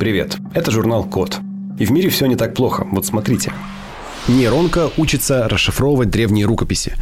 Привет, это журнал Код. И в мире все не так плохо. Вот смотрите. Нейронка учится расшифровывать древние рукописи.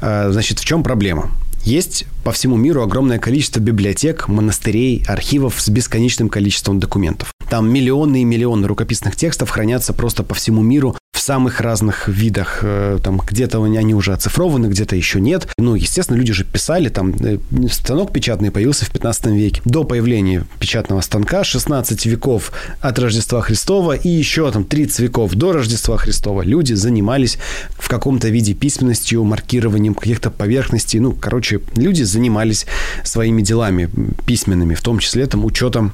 А, значит, в чем проблема? Есть по всему миру огромное количество библиотек, монастырей, архивов с бесконечным количеством документов. Там миллионы и миллионы рукописных текстов хранятся просто по всему миру в самых разных видах. Э, там где-то они уже оцифрованы, где-то еще нет. Ну, естественно, люди же писали, там э, станок печатный появился в 15 веке. До появления печатного станка 16 веков от Рождества Христова и еще там 30 веков до Рождества Христова люди занимались в каком-то виде письменностью, маркированием каких-то поверхностей. Ну, короче, люди занимались своими делами письменными, в том числе там учетом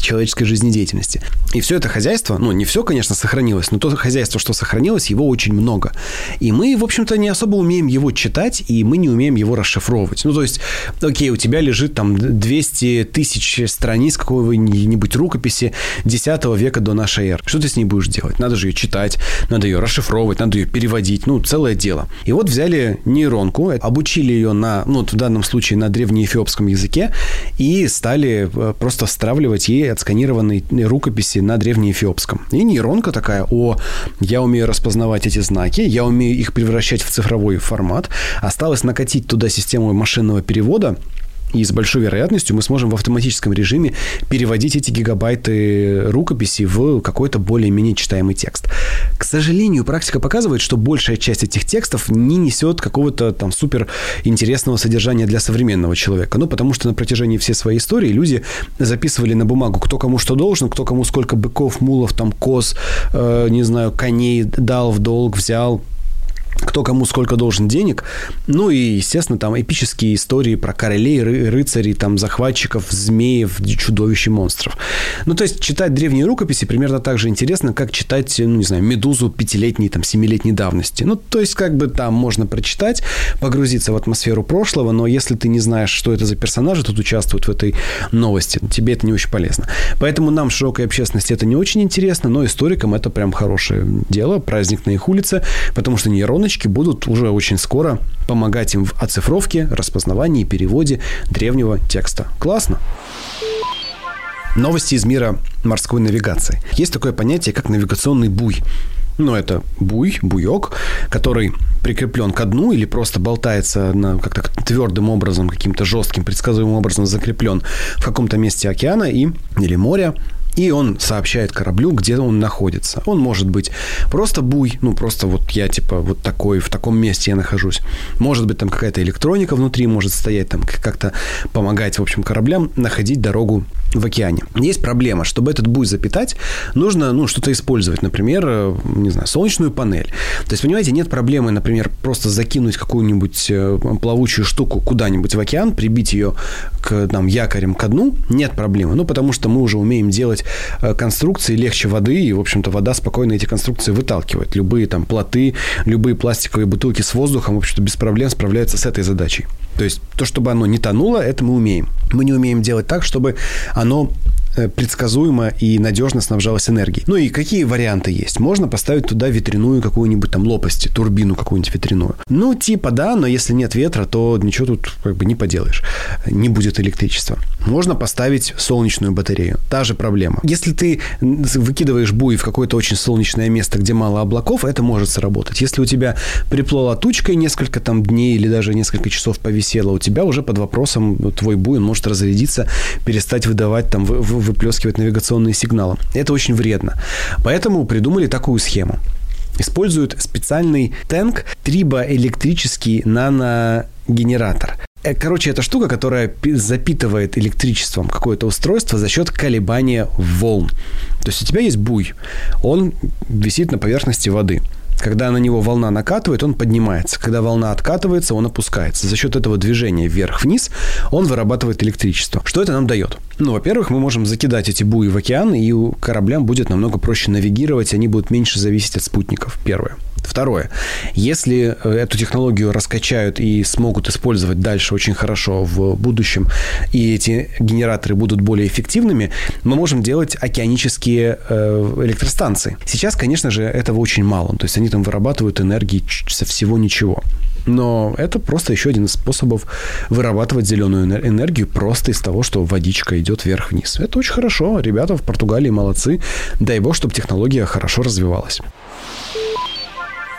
человеческой жизнедеятельности. И все это хозяйство, ну, не все, конечно, сохранилось, но то хозяйство, что сохранилось, его очень много. И мы, в общем-то, не особо умеем его читать, и мы не умеем его расшифровывать. Ну, то есть, окей, у тебя лежит там 200 тысяч страниц какого-нибудь рукописи 10 века до нашей эры. Что ты с ней будешь делать? Надо же ее читать, надо ее расшифровывать, надо ее переводить, ну, целое дело. И вот взяли нейронку, обучили ее на, ну, в данном случае на древнеэфиопском языке, и стали э, просто стравливать отсканировать ей отсканированные рукописи на древнеэфиопском. И нейронка такая, о, я умею распознавать эти знаки, я умею их превращать в цифровой формат. Осталось накатить туда систему машинного перевода, и с большой вероятностью мы сможем в автоматическом режиме переводить эти гигабайты рукописи в какой-то более-менее читаемый текст. К сожалению, практика показывает, что большая часть этих текстов не несет какого-то там супер интересного содержания для современного человека. Ну, потому что на протяжении всей своей истории люди записывали на бумагу, кто кому что должен, кто кому сколько быков, мулов, там, коз, э, не знаю, коней дал в долг, взял, кто кому сколько должен денег. Ну и, естественно, там эпические истории про королей, ры- рыцарей, там захватчиков, змеев, чудовищ и монстров. Ну, то есть читать древние рукописи примерно так же интересно, как читать, ну, не знаю, «Медузу» пятилетней, там, семилетней давности. Ну, то есть как бы там можно прочитать, погрузиться в атмосферу прошлого, но если ты не знаешь, что это за персонажи тут участвуют в этой новости, тебе это не очень полезно. Поэтому нам, широкой общественности, это не очень интересно, но историкам это прям хорошее дело, праздник на их улице, потому что нейроны ссылочки будут уже очень скоро помогать им в оцифровке, распознавании и переводе древнего текста. Классно! Новости из мира морской навигации. Есть такое понятие, как навигационный буй. Ну, это буй, буек, который прикреплен к дну или просто болтается на как-то твердым образом, каким-то жестким, предсказуемым образом закреплен в каком-то месте океана и, или моря, и он сообщает кораблю, где он находится. Он может быть просто буй, ну, просто вот я, типа, вот такой, в таком месте я нахожусь. Может быть, там какая-то электроника внутри может стоять, там как-то помогать, в общем, кораблям находить дорогу в океане. Есть проблема. Чтобы этот буй запитать, нужно, ну, что-то использовать. Например, э, не знаю, солнечную панель. То есть, понимаете, нет проблемы, например, просто закинуть какую-нибудь э, плавучую штуку куда-нибудь в океан, прибить ее к там, якорям ко дну. Нет проблемы. Ну, потому что мы уже умеем делать делать э, конструкции легче воды, и, в общем-то, вода спокойно эти конструкции выталкивает. Любые там плоты, любые пластиковые бутылки с воздухом, в общем-то, без проблем справляются с этой задачей. То есть то, чтобы оно не тонуло, это мы умеем. Мы не умеем делать так, чтобы оно Э, предсказуемо и надежно снабжалась энергией. Ну и какие варианты есть? Можно поставить туда ветряную какую-нибудь там лопасть, турбину какую-нибудь ветряную. Ну, типа да, но если нет ветра, то ничего тут как бы не поделаешь. Не будет электричества. Можно поставить солнечную батарею. Та же проблема. Если ты выкидываешь буй в какое-то очень солнечное место, где мало облаков, это может сработать. Если у тебя приплыла тучкой несколько там дней или даже несколько часов повисело, у тебя уже под вопросом твой буй он может разрядиться, перестать выдавать там в, выплескивать навигационные сигналы. Это очень вредно. Поэтому придумали такую схему. Используют специальный тэнк трибоэлектрический наногенератор. Э, короче, это штука, которая запитывает электричеством какое-то устройство за счет колебания волн. То есть у тебя есть буй, он висит на поверхности воды. Когда на него волна накатывает, он поднимается. Когда волна откатывается, он опускается. За счет этого движения вверх-вниз он вырабатывает электричество. Что это нам дает? Ну, во-первых, мы можем закидать эти буи в океан, и кораблям будет намного проще навигировать, они будут меньше зависеть от спутников. Первое. Второе. Если э, эту технологию раскачают и смогут использовать дальше очень хорошо в будущем, и эти генераторы будут более эффективными, мы можем делать океанические э, электростанции. Сейчас, конечно же, этого очень мало. То есть они там вырабатывают энергии со всего ничего. Но это просто еще один из способов вырабатывать зеленую энергию просто из того, что водичка идет вверх-вниз. Это очень хорошо. Ребята в Португалии молодцы. Дай бог, чтобы технология хорошо развивалась.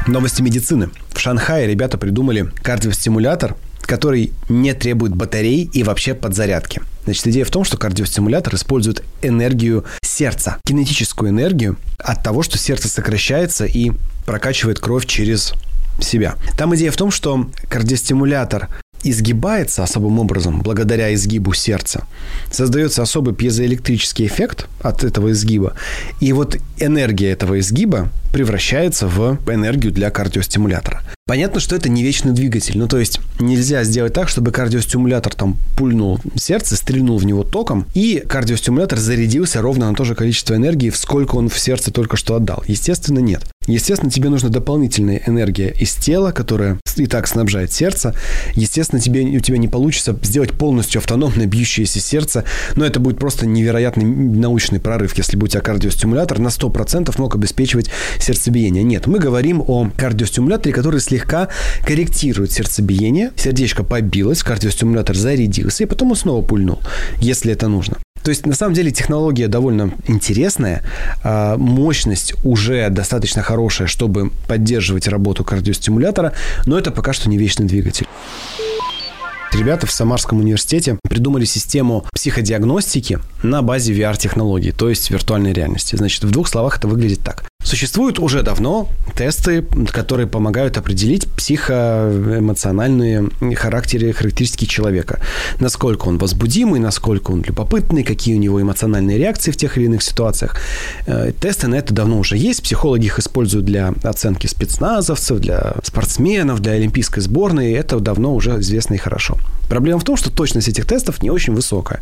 Новости медицины. В Шанхае ребята придумали кардиостимулятор, который не требует батарей и вообще подзарядки. Значит, идея в том, что кардиостимулятор использует энергию сердца, кинетическую энергию от того, что сердце сокращается и прокачивает кровь через себя. Там идея в том, что кардиостимулятор изгибается особым образом благодаря изгибу сердца. Создается особый пьезоэлектрический эффект от этого изгиба. И вот энергия этого изгиба превращается в энергию для кардиостимулятора. Понятно, что это не вечный двигатель. Ну, то есть нельзя сделать так, чтобы кардиостимулятор там пульнул сердце, стрельнул в него током, и кардиостимулятор зарядился ровно на то же количество энергии, сколько он в сердце только что отдал. Естественно, нет. Естественно, тебе нужна дополнительная энергия из тела, которая и так снабжает сердце. Естественно, тебе, у тебя не получится сделать полностью автономное бьющееся сердце, но это будет просто невероятный научный прорыв, если бы у тебя кардиостимулятор на 100% мог обеспечивать сердцебиение. Нет, мы говорим о кардиостимуляторе, который слегка корректирует сердцебиение. Сердечко побилось, кардиостимулятор зарядился, и потом он снова пульнул, если это нужно. То есть, на самом деле, технология довольно интересная. А, мощность уже достаточно хорошая, чтобы поддерживать работу кардиостимулятора, но это пока что не вечный двигатель. Ребята в Самарском университете придумали систему психодиагностики на базе VR-технологий, то есть виртуальной реальности. Значит, в двух словах это выглядит так. Существуют уже давно тесты, которые помогают определить психоэмоциональные характеры, характеристики человека. Насколько он возбудимый, насколько он любопытный, какие у него эмоциональные реакции в тех или иных ситуациях. Э, тесты на это давно уже есть. Психологи их используют для оценки спецназовцев, для спортсменов, для олимпийской сборной. Это давно уже известно и хорошо. Проблема в том, что точность этих тестов не очень высокая.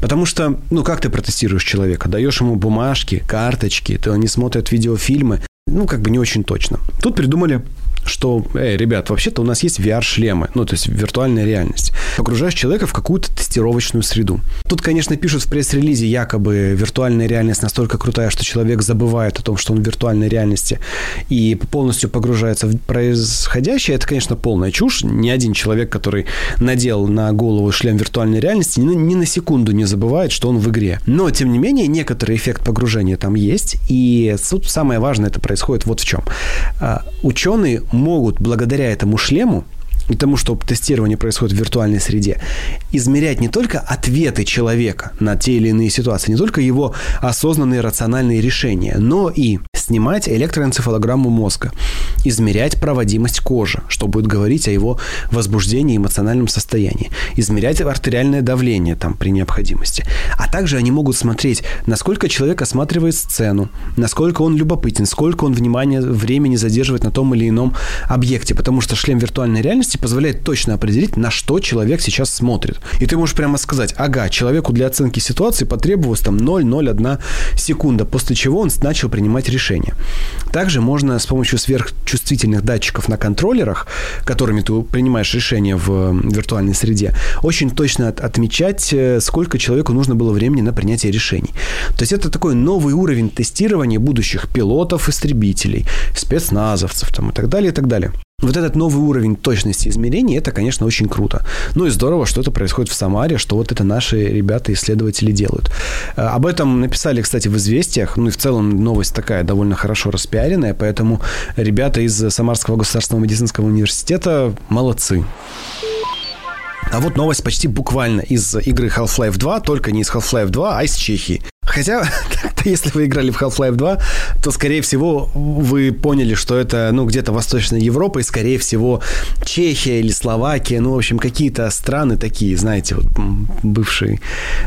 Потому что, ну, как ты протестируешь человека? Даешь ему бумажки, карточки, то они смотрят видеофильмы. Ну, как бы не очень точно. Тут придумали что, эй, ребят, вообще-то у нас есть VR-шлемы, ну, то есть виртуальная реальность. Погружаешь человека в какую-то тестировочную среду. Тут, конечно, пишут в пресс-релизе, якобы виртуальная реальность настолько крутая, что человек забывает о том, что он в виртуальной реальности и полностью погружается в происходящее. Это, конечно, полная чушь. Ни один человек, который надел на голову шлем виртуальной реальности, ни на, секунду не забывает, что он в игре. Но, тем не менее, некоторый эффект погружения там есть. И тут самое важное это происходит вот в чем. А, ученые могут благодаря этому шлему и тому, что тестирование происходит в виртуальной среде, измерять не только ответы человека на те или иные ситуации, не только его осознанные рациональные решения, но и снимать электроэнцефалограмму мозга, измерять проводимость кожи, что будет говорить о его возбуждении и эмоциональном состоянии, измерять артериальное давление там при необходимости. А также они могут смотреть, насколько человек осматривает сцену, насколько он любопытен, сколько он внимания, времени задерживает на том или ином объекте, потому что шлем виртуальной реальности позволяет точно определить, на что человек сейчас смотрит. И ты можешь прямо сказать, ага, человеку для оценки ситуации потребовалось там 0,01 секунда, после чего он начал принимать решение. Также можно с помощью сверхчувствительных датчиков на контроллерах, которыми ты принимаешь решение в виртуальной среде, очень точно отмечать, э, сколько человеку нужно было времени на принятие решений. То есть это такой новый уровень тестирования будущих пилотов, истребителей, спецназовцев там, и так далее, и так далее. Вот этот новый уровень точности измерений, это, конечно, очень круто. Ну и здорово, что это происходит в Самаре, что вот это наши ребята-исследователи делают. Э, об этом написали, кстати, в «Известиях». Ну и в целом новость такая довольно хорошо распиаренная, поэтому ребята из Самарского государственного медицинского университета молодцы. А вот новость почти буквально из игры Half-Life 2, только не из Half-Life 2, а из Чехии. Хотя, если вы играли в Half-Life 2, то, скорее всего, вы поняли, что это, ну, где-то Восточная Европа, и, скорее всего, Чехия или Словакия, ну, в общем, какие-то страны такие, знаете, вот, бывшие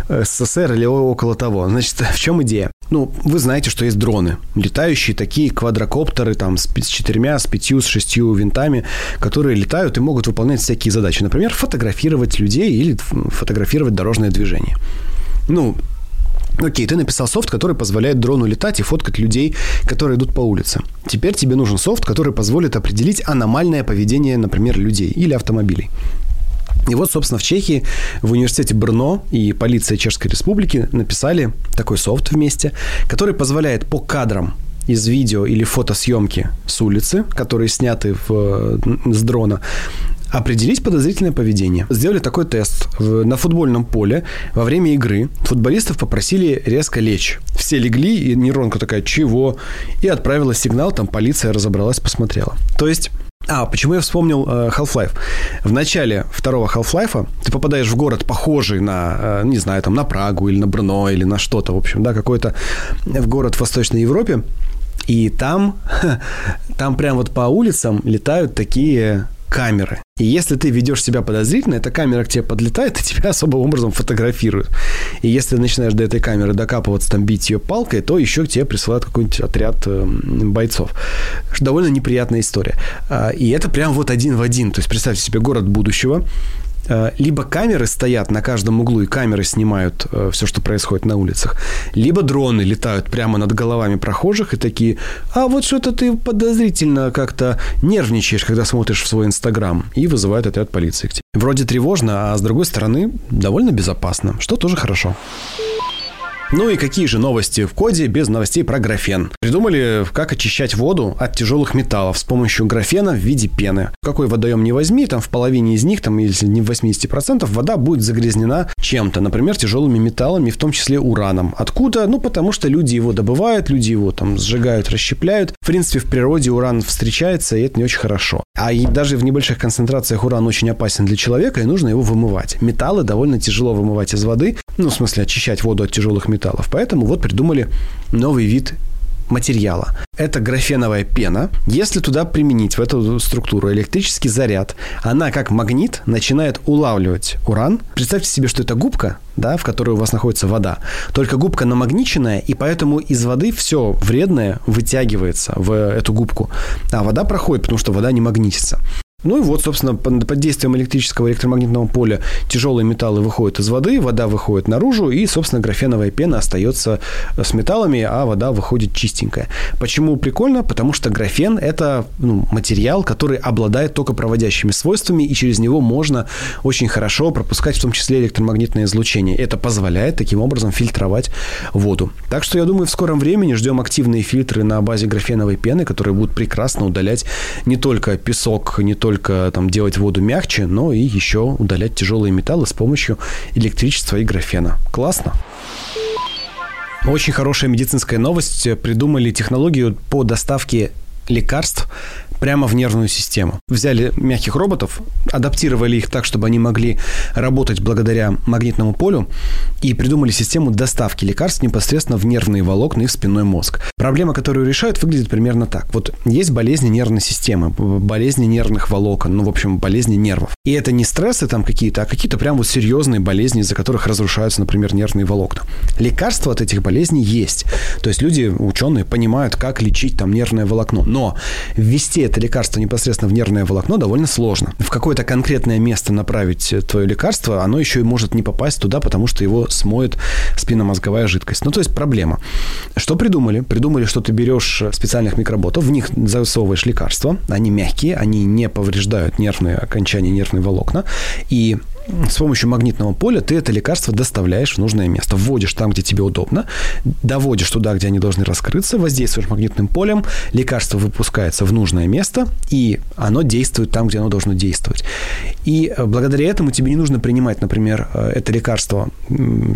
СССР или около того. Значит, в чем идея? Ну, вы знаете, что есть дроны, летающие такие квадрокоптеры, там, с, с четырьмя, с пятью, с шестью винтами, которые летают и могут выполнять всякие задачи. Например, фотографировать людей или фотографировать дорожное движение. Ну, Окей, ты написал софт, который позволяет дрону летать и фоткать людей, которые идут по улице. Теперь тебе нужен софт, который позволит определить аномальное поведение, например, людей или автомобилей. И вот, собственно, в Чехии, в университете Брно и полиция Чешской Республики написали такой софт вместе, который позволяет по кадрам из видео или фотосъемки с улицы, которые сняты в, с дрона, определить подозрительное поведение. Сделали такой тест на футбольном поле во время игры. Футболистов попросили резко лечь. Все легли, и нейронка такая, чего? И отправила сигнал, там полиция разобралась, посмотрела. То есть а, почему я вспомнил э, Half-Life? В начале второго Half-Life ты попадаешь в город, похожий на, э, не знаю, там, на Прагу или на Брно или на что-то, в общем, да, какой-то в город в Восточной Европе. И там, там прям вот по улицам летают такие камеры. И если ты ведешь себя подозрительно, эта камера к тебе подлетает и тебя особым образом фотографирует. И если начинаешь до этой камеры докапываться, там, бить ее палкой, то еще к тебе присылают какой-нибудь отряд э, бойцов. Довольно неприятная история. А, и это прям вот один в один. То есть представьте себе город будущего, либо камеры стоят на каждом углу, и камеры снимают э, все, что происходит на улицах, либо дроны летают прямо над головами прохожих и такие, а вот что-то ты подозрительно как-то нервничаешь, когда смотришь в свой Инстаграм, и вызывают отряд полиции к тебе. Вроде тревожно, а с другой стороны довольно безопасно, что тоже хорошо. Ну и какие же новости в коде без новостей про графен? Придумали, как очищать воду от тяжелых металлов с помощью графена в виде пены. Какой водоем не возьми, там в половине из них, там если не в 80%, вода будет загрязнена чем-то, например, тяжелыми металлами, в том числе ураном. Откуда? Ну, потому что люди его добывают, люди его там сжигают, расщепляют. В принципе, в природе уран встречается, и это не очень хорошо. А и даже в небольших концентрациях уран очень опасен для человека, и нужно его вымывать. Металлы довольно тяжело вымывать из воды, ну, в смысле, очищать воду от тяжелых металлов металлов. Поэтому вот придумали новый вид материала. Это графеновая пена. Если туда применить в эту структуру электрический заряд, она как магнит начинает улавливать уран. Представьте себе, что это губка, да, в которой у вас находится вода. Только губка намагниченная, и поэтому из воды все вредное вытягивается в эту губку. А вода проходит, потому что вода не магнитится. Ну и вот, собственно, под действием электрического электромагнитного поля тяжелые металлы выходят из воды, вода выходит наружу, и, собственно, графеновая пена остается с металлами, а вода выходит чистенькая. Почему прикольно? Потому что графен – это ну, материал, который обладает только проводящими свойствами, и через него можно очень хорошо пропускать в том числе электромагнитное излучение. Это позволяет таким образом фильтровать воду. Так что, я думаю, в скором времени ждем активные фильтры на базе графеновой пены, которые будут прекрасно удалять не только песок, не только только там делать воду мягче, но и еще удалять тяжелые металлы с помощью электричества и графена. Классно. Очень хорошая медицинская новость. Придумали технологию по доставке лекарств прямо в нервную систему. Взяли мягких роботов, адаптировали их так, чтобы они могли работать благодаря магнитному полю и придумали систему доставки лекарств непосредственно в нервные волокна и в спинной мозг. Проблема, которую решают, выглядит примерно так. Вот есть болезни нервной системы, болезни нервных волокон, ну, в общем, болезни нервов. И это не стрессы там какие-то, а какие-то прям вот серьезные болезни, из-за которых разрушаются, например, нервные волокна. Лекарства от этих болезней есть. То есть люди, ученые, понимают, как лечить там нервное волокно. Но ввести это лекарство непосредственно в нервное волокно довольно сложно. В какое-то конкретное место направить твое лекарство, оно еще и может не попасть туда, потому что его смоет спинномозговая жидкость. Ну, то есть проблема. Что придумали? Придумали, что ты берешь специальных микроботов, в них засовываешь лекарства, они мягкие, они не повреждают нервные окончания, нервные волокна, и с помощью магнитного поля ты это лекарство доставляешь в нужное место. Вводишь там, где тебе удобно, доводишь туда, где они должны раскрыться, воздействуешь магнитным полем, лекарство выпускается в нужное место, и оно действует там, где оно должно действовать. И э, благодаря этому тебе не нужно принимать, например, э, это лекарство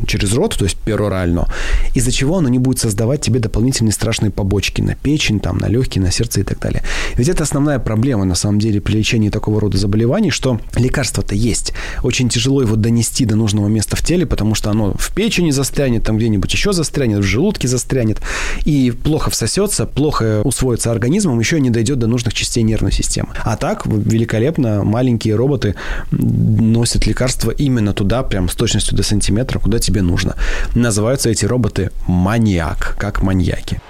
через рот, то есть перорально, из-за чего оно не будет создавать тебе дополнительные страшные побочки на печень, там, на легкие, на сердце и так далее. Ведь это основная проблема, на самом деле, при лечении такого рода заболеваний, что лекарство-то есть. Очень тяжело его донести до нужного места в теле, потому что оно в печени застрянет, там где-нибудь еще застрянет, в желудке застрянет, и плохо всосется, плохо усвоится организмом, еще не дойдет до нужных частей нервной системы. А так, великолепно, маленькие роботы носят лекарства именно туда, прям с точностью до сантиметра, куда тебе нужно. Называются эти роботы маньяк, как маньяки.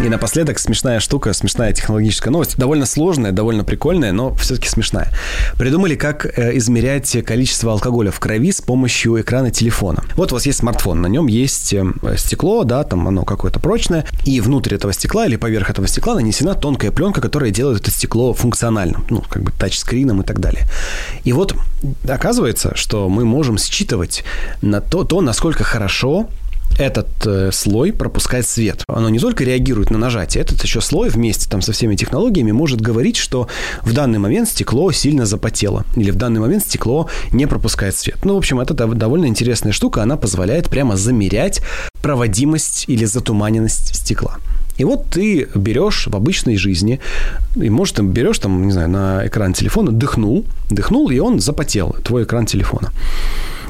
И напоследок смешная штука, смешная технологическая новость. Довольно сложная, довольно прикольная, но все-таки смешная. Придумали, как э, измерять количество алкоголя в крови с помощью экрана телефона. Вот у вас есть смартфон, на нем есть э, стекло, да, там оно какое-то прочное, и внутрь этого стекла или поверх этого стекла нанесена тонкая пленка, которая делает это стекло функциональным, ну, как бы тачскрином и так далее. И вот оказывается, что мы можем считывать на то, то насколько хорошо этот э, слой пропускает свет. Оно не только реагирует на нажатие, этот еще слой вместе там со всеми технологиями может говорить, что в данный момент стекло сильно запотело или в данный момент стекло не пропускает свет. Ну, в общем, это довольно интересная штука, она позволяет прямо замерять проводимость или затуманенность стекла. И вот ты берешь в обычной жизни, и может, там берешь, там, не знаю, на экран телефона, дыхнул, дыхнул, и он запотел, твой экран телефона.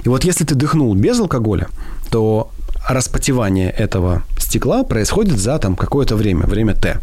И вот если ты дыхнул без алкоголя, то распотевание этого стекла происходит за там какое-то время, время Т.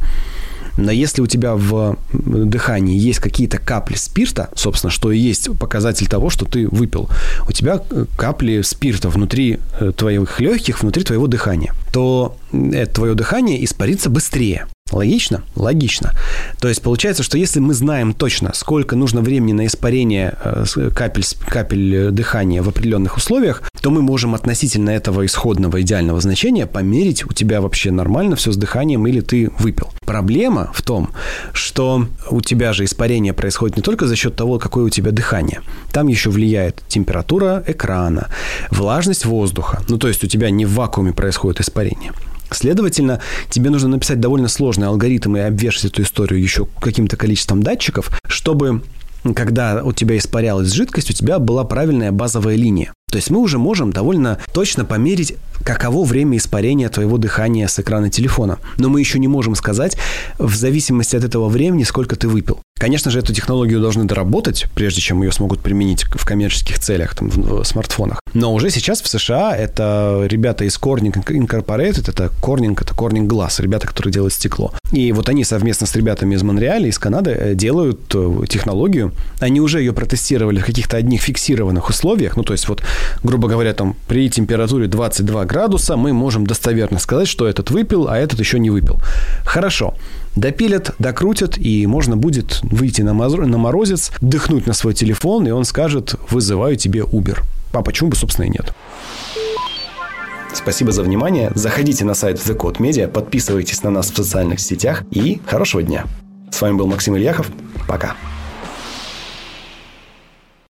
Но если у тебя в дыхании есть какие-то капли спирта, собственно, что и есть показатель того, что ты выпил, у тебя э, капли спирта внутри э, твоих легких, внутри твоего дыхания, то э, твое дыхание испарится быстрее. Логично? Логично. То есть получается, что если мы знаем точно, сколько нужно времени на испарение э, капель, капель э, дыхания в определенных условиях, то мы можем относительно этого исходного идеального значения померить, у тебя вообще нормально все с дыханием или ты выпил. Проблема в том, что у тебя же испарение происходит не только за счет того, какое у тебя дыхание. Там еще влияет температура экрана, влажность воздуха. Ну, то есть у тебя не в вакууме происходит испарение. Следовательно, тебе нужно написать довольно сложный алгоритм и обвешать эту историю еще каким-то количеством датчиков, чтобы когда у тебя испарялась жидкость, у тебя была правильная базовая линия. То есть мы уже можем довольно точно померить, каково время испарения твоего дыхания с экрана телефона. Но мы еще не можем сказать, в зависимости от этого времени, сколько ты выпил. Конечно же, эту технологию должны доработать, прежде чем ее смогут применить в коммерческих целях там, в смартфонах. Но уже сейчас в США это ребята из Corning Incorporated, это Corning, это Corning Glass, ребята, которые делают стекло. И вот они совместно с ребятами из Монреаля, из Канады э, делают э, технологию. Они уже ее протестировали в каких-то одних фиксированных условиях. Ну, то есть вот грубо говоря, там при температуре 22 градуса мы можем достоверно сказать, что этот выпил, а этот еще не выпил. Хорошо. Допилят, докрутят, и можно будет выйти на, мороз, на морозец, дыхнуть на свой телефон, и он скажет «вызываю тебе Uber». А почему бы, собственно, и нет. Спасибо за внимание. Заходите на сайт The Code Media, подписывайтесь на нас в социальных сетях и хорошего дня. С вами был Максим Ильяхов. Пока.